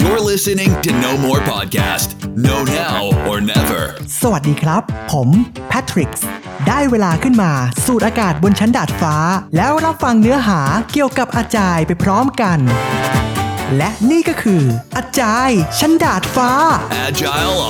You're listening to No More Podcast. No now or never. สวัสดีครับ ผมแพทริกซ์ได้เวลาขึ้นมา สูดอากาศบนชั้นดาดฟ้า แล้วรับฟังเนื้อหาเกี่ยวกับอาจายไปพร้อมกัน และนี่ก็คือ อาจายชั้นดาดฟ้า Agile.